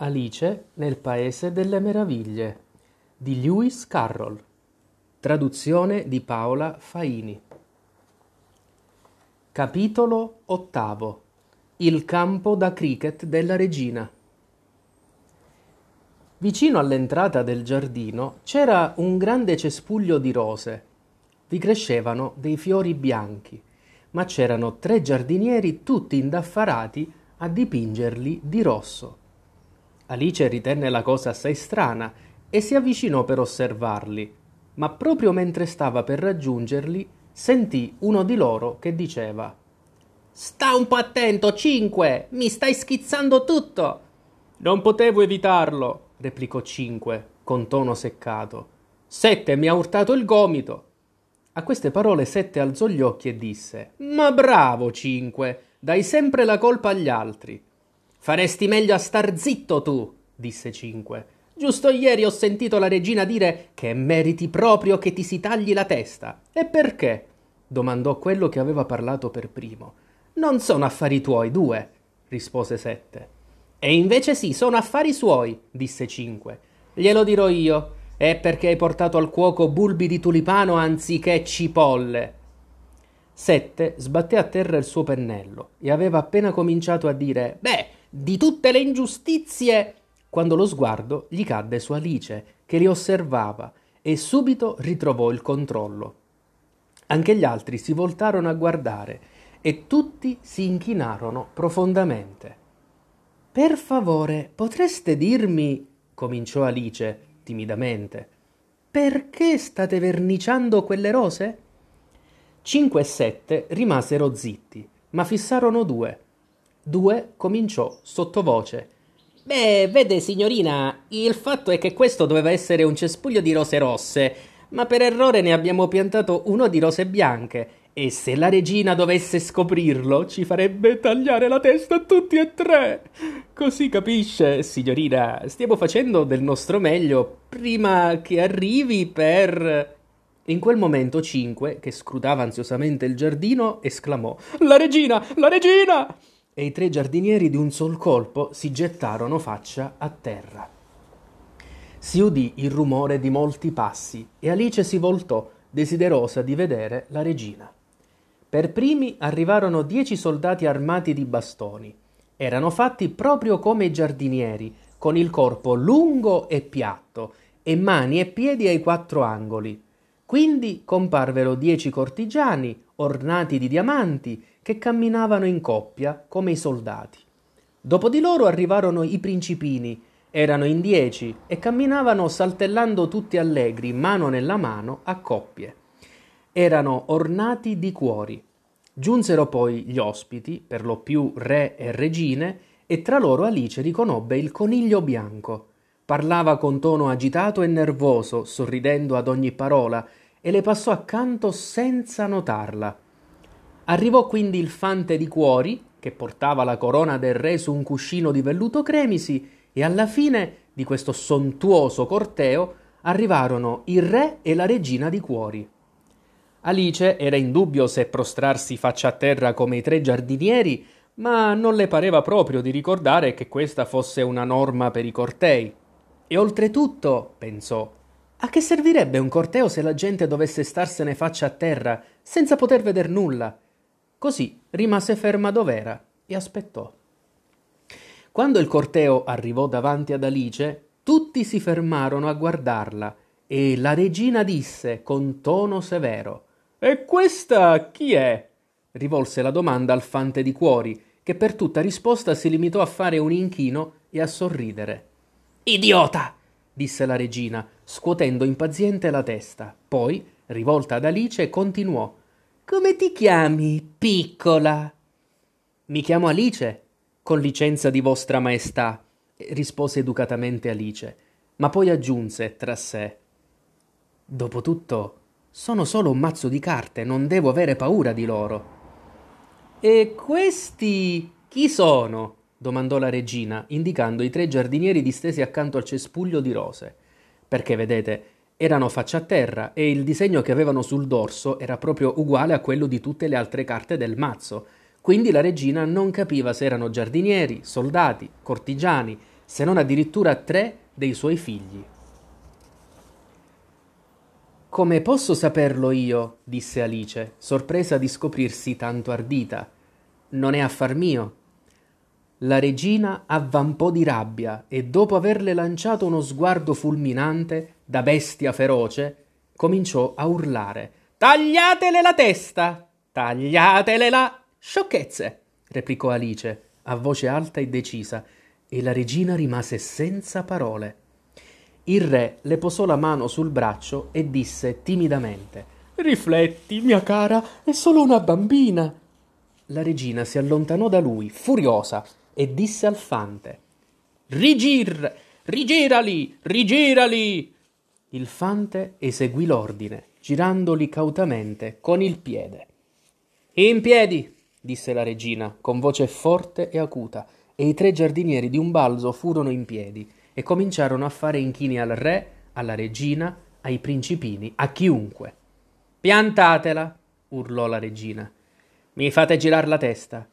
Alice nel Paese delle Meraviglie di Lewis Carroll. Traduzione di Paola Faini. Capitolo ottavo. Il campo da cricket della regina. Vicino all'entrata del giardino c'era un grande cespuglio di rose. Vi crescevano dei fiori bianchi, ma c'erano tre giardinieri tutti indaffarati a dipingerli di rosso. Alice ritenne la cosa assai strana e si avvicinò per osservarli, ma proprio mentre stava per raggiungerli sentì uno di loro che diceva Sta un po' attento, Cinque! Mi stai schizzando tutto! Non potevo evitarlo, replicò Cinque, con tono seccato. Sette mi ha urtato il gomito. A queste parole Sette alzò gli occhi e disse Ma bravo, Cinque! Dai sempre la colpa agli altri. Faresti meglio a star zitto tu, disse Cinque. Giusto ieri ho sentito la regina dire che meriti proprio che ti si tagli la testa. E perché? domandò quello che aveva parlato per primo. Non sono affari tuoi, due, rispose Sette. E invece sì, sono affari suoi, disse Cinque. Glielo dirò io. È perché hai portato al cuoco bulbi di tulipano anziché cipolle. Sette sbatté a terra il suo pennello e aveva appena cominciato a dire Beh, di tutte le ingiustizie, quando lo sguardo gli cadde su Alice, che li osservava, e subito ritrovò il controllo. Anche gli altri si voltarono a guardare e tutti si inchinarono profondamente. Per favore, potreste dirmi, cominciò Alice timidamente, perché state verniciando quelle rose? Cinque e sette rimasero zitti, ma fissarono due. Due cominciò sottovoce. Beh, vede signorina, il fatto è che questo doveva essere un cespuglio di rose rosse, ma per errore ne abbiamo piantato uno di rose bianche, e se la regina dovesse scoprirlo, ci farebbe tagliare la testa a tutti e tre. Così capisce, signorina, stiamo facendo del nostro meglio prima che arrivi per... In quel momento Cinque, che scrutava ansiosamente il giardino, esclamò La regina! La regina! E i tre giardinieri di un sol colpo si gettarono faccia a terra. Si udì il rumore di molti passi e Alice si voltò, desiderosa di vedere la regina. Per primi arrivarono dieci soldati armati di bastoni. Erano fatti proprio come i giardinieri, con il corpo lungo e piatto, e mani e piedi ai quattro angoli. Quindi comparvero dieci cortigiani, ornati di diamanti, che camminavano in coppia come i soldati. Dopo di loro arrivarono i principini, erano in dieci e camminavano saltellando tutti allegri, mano nella mano, a coppie. Erano ornati di cuori. Giunsero poi gli ospiti, per lo più re e regine, e tra loro Alice riconobbe il coniglio bianco. Parlava con tono agitato e nervoso, sorridendo ad ogni parola, e le passò accanto senza notarla. Arrivò quindi il fante di cuori, che portava la corona del re su un cuscino di velluto cremisi, e alla fine di questo sontuoso corteo arrivarono il re e la regina di cuori. Alice era in dubbio se prostrarsi faccia a terra come i tre giardinieri, ma non le pareva proprio di ricordare che questa fosse una norma per i cortei. E oltretutto, pensò, a che servirebbe un corteo se la gente dovesse starsene faccia a terra senza poter veder nulla? Così rimase ferma dov'era e aspettò. Quando il corteo arrivò davanti ad Alice, tutti si fermarono a guardarla e la regina disse con tono severo E questa chi è? rivolse la domanda al fante di cuori, che per tutta risposta si limitò a fare un inchino e a sorridere. Idiota! disse la regina, scuotendo impaziente la testa. Poi, rivolta ad Alice, continuò come ti chiami, piccola? Mi chiamo Alice, con licenza di vostra maestà, rispose educatamente Alice, ma poi aggiunse tra sé Dopotutto, sono solo un mazzo di carte, non devo avere paura di loro. E questi chi sono? domandò la regina, indicando i tre giardinieri distesi accanto al cespuglio di rose. Perché vedete, erano faccia a terra e il disegno che avevano sul dorso era proprio uguale a quello di tutte le altre carte del mazzo. Quindi la regina non capiva se erano giardinieri, soldati, cortigiani, se non addirittura tre dei suoi figli. Come posso saperlo io? disse Alice, sorpresa di scoprirsi tanto ardita. Non è affar mio. La regina avvampò di rabbia e dopo averle lanciato uno sguardo fulminante, da bestia feroce, cominciò a urlare. Tagliatele la testa! Tagliatele la... Sciocchezze! replicò Alice, a voce alta e decisa, e la regina rimase senza parole. Il re le posò la mano sul braccio e disse timidamente Rifletti, mia cara, è solo una bambina. La regina si allontanò da lui, furiosa, e disse al fante Rigir! Rigirali! Rigirali! Il fante eseguì l'ordine, girandoli cautamente con il piede. In piedi! disse la regina, con voce forte e acuta, e i tre giardinieri di un balzo furono in piedi e cominciarono a fare inchini al re, alla regina, ai principini, a chiunque. Piantatela! urlò la regina. Mi fate girar la testa.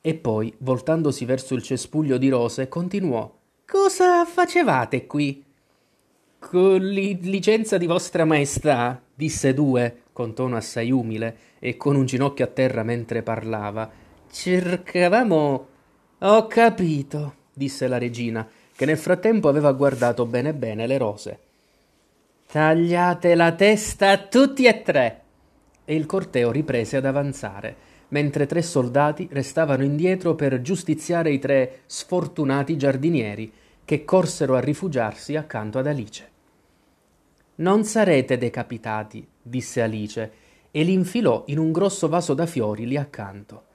E poi, voltandosi verso il cespuglio di rose, continuò. Cosa facevate qui? Con li- licenza di vostra maestà, disse Due, con tono assai umile e con un ginocchio a terra mentre parlava. Cercavamo. Ho capito, disse la regina, che nel frattempo aveva guardato bene bene le rose. Tagliate la testa a tutti e tre. E il corteo riprese ad avanzare, mentre tre soldati restavano indietro per giustiziare i tre sfortunati giardinieri che corsero a rifugiarsi accanto ad Alice. Non sarete decapitati, disse Alice, e li infilò in un grosso vaso da fiori lì accanto.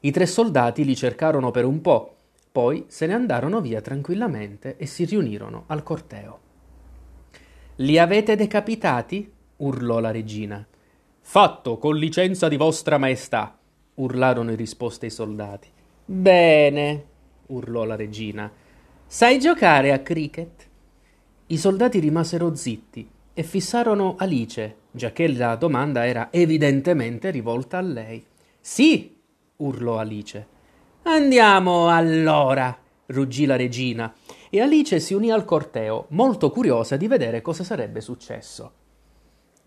I tre soldati li cercarono per un po', poi se ne andarono via tranquillamente e si riunirono al corteo. Li avete decapitati? urlò la regina. Fatto, con licenza di vostra maestà, urlarono in risposta i soldati. Bene, urlò la regina. Sai giocare a cricket? I soldati rimasero zitti e fissarono Alice, giacché la domanda era evidentemente rivolta a lei. Sì, urlò Alice. Andiamo allora, ruggì la regina, e Alice si unì al corteo, molto curiosa di vedere cosa sarebbe successo.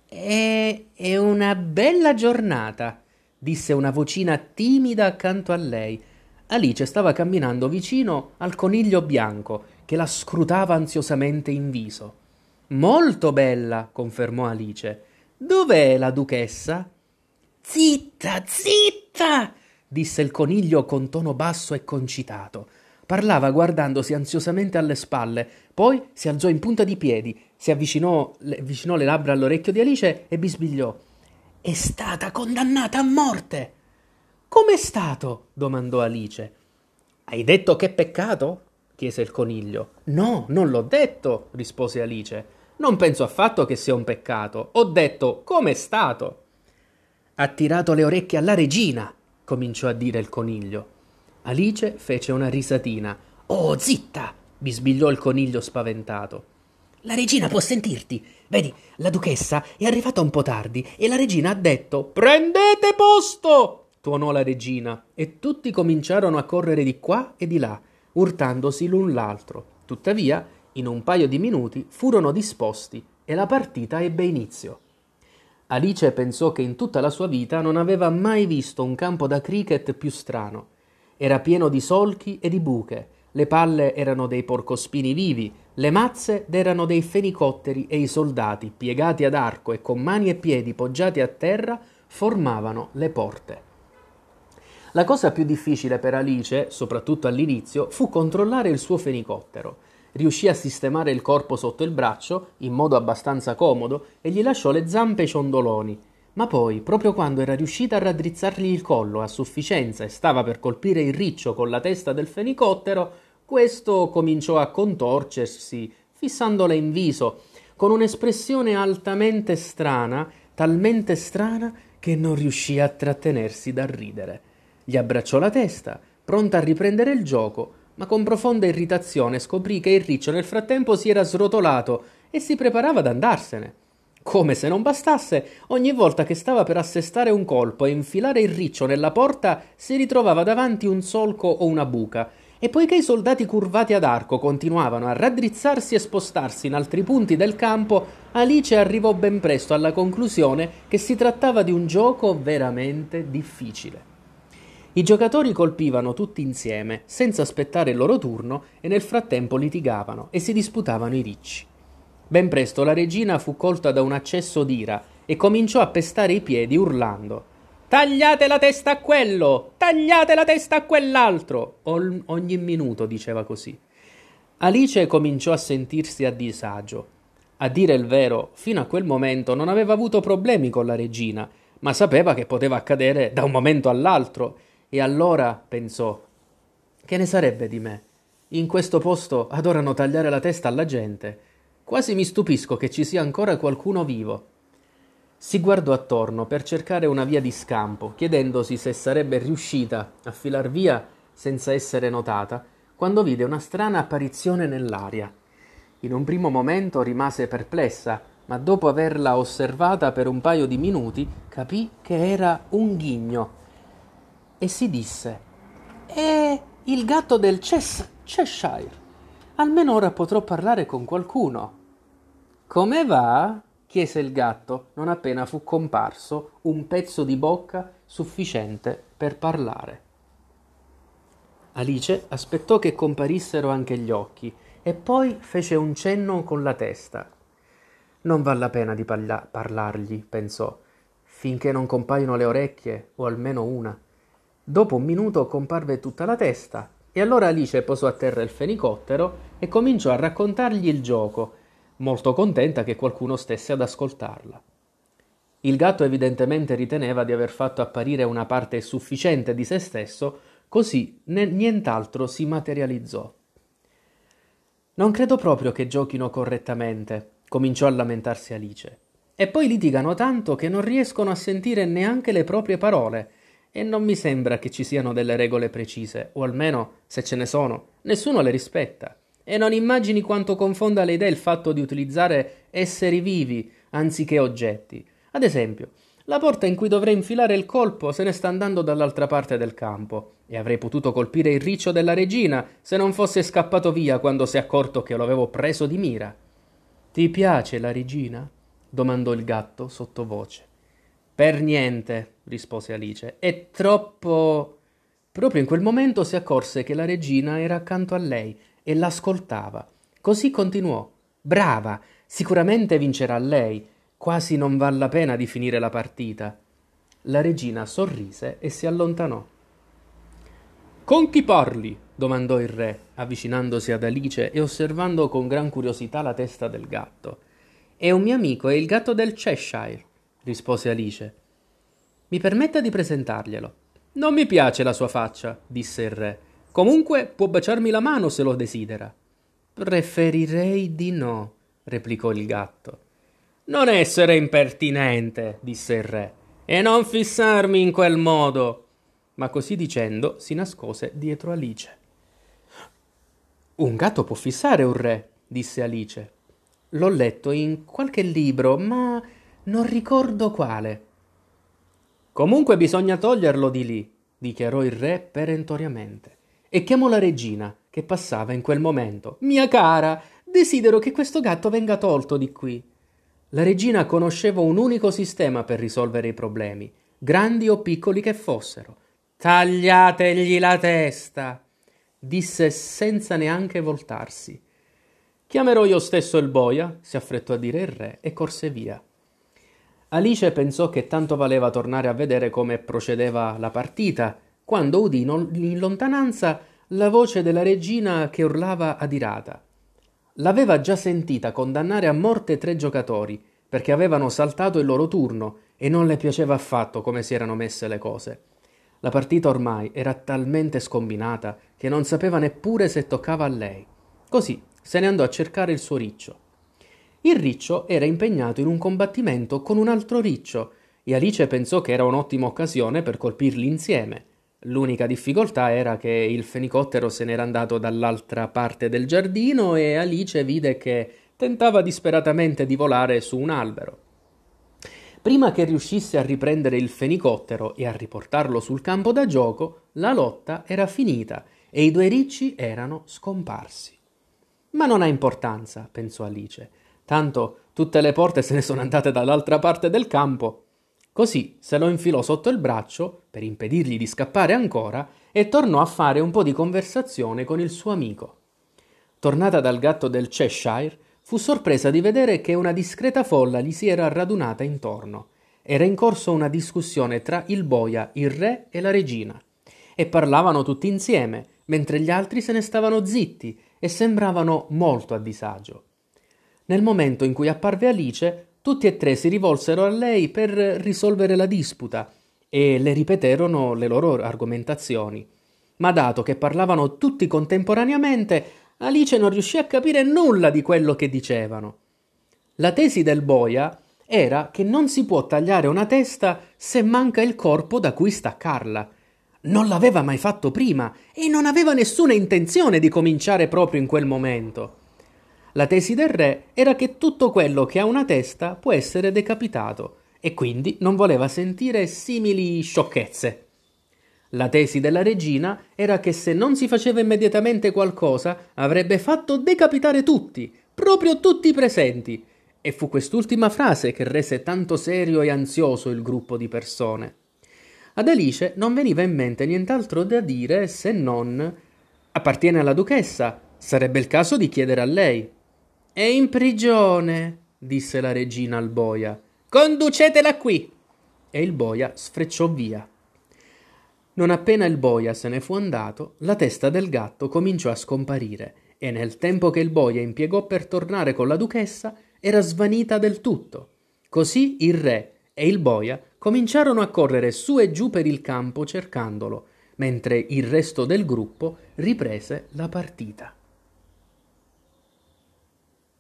È, è una bella giornata, disse una vocina timida accanto a lei. Alice stava camminando vicino al coniglio bianco, che la scrutava ansiosamente in viso. Molto bella, confermò Alice. Dov'è la duchessa? Zitta, zitta! disse il coniglio con tono basso e concitato. Parlava guardandosi ansiosamente alle spalle, poi si alzò in punta di piedi, si avvicinò, le, avvicinò le labbra all'orecchio di Alice e bisbigliò. È stata condannata a morte. Com'è stato? domandò Alice. Hai detto che peccato? chiese il coniglio. No, non l'ho detto, rispose Alice. Non penso affatto che sia un peccato. Ho detto come è stato. Ha tirato le orecchie alla regina, cominciò a dire il coniglio. Alice fece una risatina. Oh, zitta! bisbigliò il coniglio spaventato. La regina può sentirti. Vedi, la duchessa è arrivata un po' tardi e la regina ha detto Prendete posto! tuonò la regina e tutti cominciarono a correre di qua e di là, urtandosi l'un l'altro. Tuttavia, in un paio di minuti furono disposti e la partita ebbe inizio. Alice pensò che in tutta la sua vita non aveva mai visto un campo da cricket più strano. Era pieno di solchi e di buche, le palle erano dei porcospini vivi, le mazze erano dei fenicotteri e i soldati, piegati ad arco e con mani e piedi poggiati a terra, formavano le porte. La cosa più difficile per Alice, soprattutto all'inizio, fu controllare il suo fenicottero. Riuscì a sistemare il corpo sotto il braccio, in modo abbastanza comodo, e gli lasciò le zampe ciondoloni. Ma poi, proprio quando era riuscita a raddrizzargli il collo a sufficienza e stava per colpire il riccio con la testa del fenicottero, questo cominciò a contorcersi, fissandole in viso, con un'espressione altamente strana, talmente strana che non riuscì a trattenersi dal ridere. Gli abbracciò la testa, pronta a riprendere il gioco, ma con profonda irritazione scoprì che il riccio nel frattempo si era srotolato e si preparava ad andarsene. Come se non bastasse, ogni volta che stava per assestare un colpo e infilare il riccio nella porta, si ritrovava davanti un solco o una buca, E poiché i soldati curvati ad arco continuavano a raddrizzarsi e spostarsi in altri punti del campo, Alice arrivò ben presto alla conclusione che si trattava di un gioco veramente difficile. I giocatori colpivano tutti insieme, senza aspettare il loro turno, e nel frattempo litigavano e si disputavano i ricci. Ben presto la regina fu colta da un accesso d'ira e cominciò a pestare i piedi urlando Tagliate la testa a quello! Tagliate la testa a quell'altro! O- ogni minuto diceva così. Alice cominciò a sentirsi a disagio. A dire il vero, fino a quel momento non aveva avuto problemi con la regina, ma sapeva che poteva accadere da un momento all'altro, e allora pensò: Che ne sarebbe di me? In questo posto adorano tagliare la testa alla gente. Quasi mi stupisco che ci sia ancora qualcuno vivo. Si guardò attorno per cercare una via di scampo, chiedendosi se sarebbe riuscita a filar via senza essere notata, quando vide una strana apparizione nell'aria. In un primo momento rimase perplessa, ma dopo averla osservata per un paio di minuti capì che era un ghigno e si disse È il gatto del Chess- Cheshire. Almeno ora potrò parlare con qualcuno. Come va? chiese il gatto non appena fu comparso un pezzo di bocca sufficiente per parlare. Alice aspettò che comparissero anche gli occhi e poi fece un cenno con la testa. Non val la pena di parla- parlargli, pensò, finché non compaiono le orecchie o almeno una. Dopo un minuto comparve tutta la testa e allora Alice posò a terra il fenicottero e cominciò a raccontargli il gioco molto contenta che qualcuno stesse ad ascoltarla. Il gatto evidentemente riteneva di aver fatto apparire una parte sufficiente di se stesso, così ne- nient'altro si materializzò. Non credo proprio che giochino correttamente, cominciò a lamentarsi Alice. E poi litigano tanto che non riescono a sentire neanche le proprie parole, e non mi sembra che ci siano delle regole precise, o almeno, se ce ne sono, nessuno le rispetta. E non immagini quanto confonda le idee il fatto di utilizzare esseri vivi anziché oggetti. Ad esempio, la porta in cui dovrei infilare il colpo se ne sta andando dall'altra parte del campo, e avrei potuto colpire il riccio della regina se non fosse scappato via quando si è accorto che lo avevo preso di mira. Ti piace la regina? domandò il gatto sottovoce. Per niente, rispose Alice. È troppo. Proprio in quel momento si accorse che la regina era accanto a lei e l'ascoltava. Così continuò. Brava, sicuramente vincerà lei. Quasi non val la pena di finire la partita. La regina sorrise e si allontanò. Con chi parli? domandò il re, avvicinandosi ad Alice e osservando con gran curiosità la testa del gatto. È un mio amico, è il gatto del Cheshire, rispose Alice. Mi permetta di presentarglielo. Non mi piace la sua faccia, disse il re. Comunque può baciarmi la mano se lo desidera. Preferirei di no, replicò il gatto. Non essere impertinente, disse il re, e non fissarmi in quel modo. Ma così dicendo si nascose dietro Alice. Un gatto può fissare un re, disse Alice. L'ho letto in qualche libro, ma non ricordo quale. Comunque bisogna toglierlo di lì, dichiarò il re perentoriamente e chiamò la regina, che passava in quel momento. Mia cara, desidero che questo gatto venga tolto di qui. La regina conosceva un unico sistema per risolvere i problemi, grandi o piccoli che fossero. Tagliategli la testa, disse senza neanche voltarsi. Chiamerò io stesso il boia, si affrettò a dire il re e corse via. Alice pensò che tanto valeva tornare a vedere come procedeva la partita quando udì in lontananza la voce della regina che urlava adirata. L'aveva già sentita condannare a morte tre giocatori perché avevano saltato il loro turno e non le piaceva affatto come si erano messe le cose. La partita ormai era talmente scombinata che non sapeva neppure se toccava a lei. Così se ne andò a cercare il suo riccio. Il riccio era impegnato in un combattimento con un altro riccio e Alice pensò che era un'ottima occasione per colpirli insieme. L'unica difficoltà era che il fenicottero se n'era andato dall'altra parte del giardino e Alice vide che tentava disperatamente di volare su un albero. Prima che riuscisse a riprendere il fenicottero e a riportarlo sul campo da gioco, la lotta era finita e i due ricci erano scomparsi. Ma non ha importanza, pensò Alice, tanto tutte le porte se ne sono andate dall'altra parte del campo. Così se lo infilò sotto il braccio per impedirgli di scappare ancora e tornò a fare un po' di conversazione con il suo amico. Tornata dal gatto del Cheshire, fu sorpresa di vedere che una discreta folla gli si era radunata intorno. Era in corso una discussione tra il boia, il re e la regina, e parlavano tutti insieme, mentre gli altri se ne stavano zitti e sembravano molto a disagio. Nel momento in cui apparve Alice, tutti e tre si rivolsero a lei per risolvere la disputa e le ripeterono le loro argomentazioni. Ma dato che parlavano tutti contemporaneamente, Alice non riuscì a capire nulla di quello che dicevano. La tesi del boia era che non si può tagliare una testa se manca il corpo da cui staccarla. Non l'aveva mai fatto prima e non aveva nessuna intenzione di cominciare proprio in quel momento. La tesi del re era che tutto quello che ha una testa può essere decapitato e quindi non voleva sentire simili sciocchezze. La tesi della regina era che se non si faceva immediatamente qualcosa avrebbe fatto decapitare tutti, proprio tutti i presenti, e fu quest'ultima frase che rese tanto serio e ansioso il gruppo di persone. Ad Alice non veniva in mente nient'altro da dire se non appartiene alla duchessa, sarebbe il caso di chiedere a lei. È in prigione, disse la regina al boia. Conducetela qui. E il boia sfrecciò via. Non appena il boia se ne fu andato, la testa del gatto cominciò a scomparire e nel tempo che il boia impiegò per tornare con la duchessa era svanita del tutto. Così il re e il boia cominciarono a correre su e giù per il campo cercandolo, mentre il resto del gruppo riprese la partita.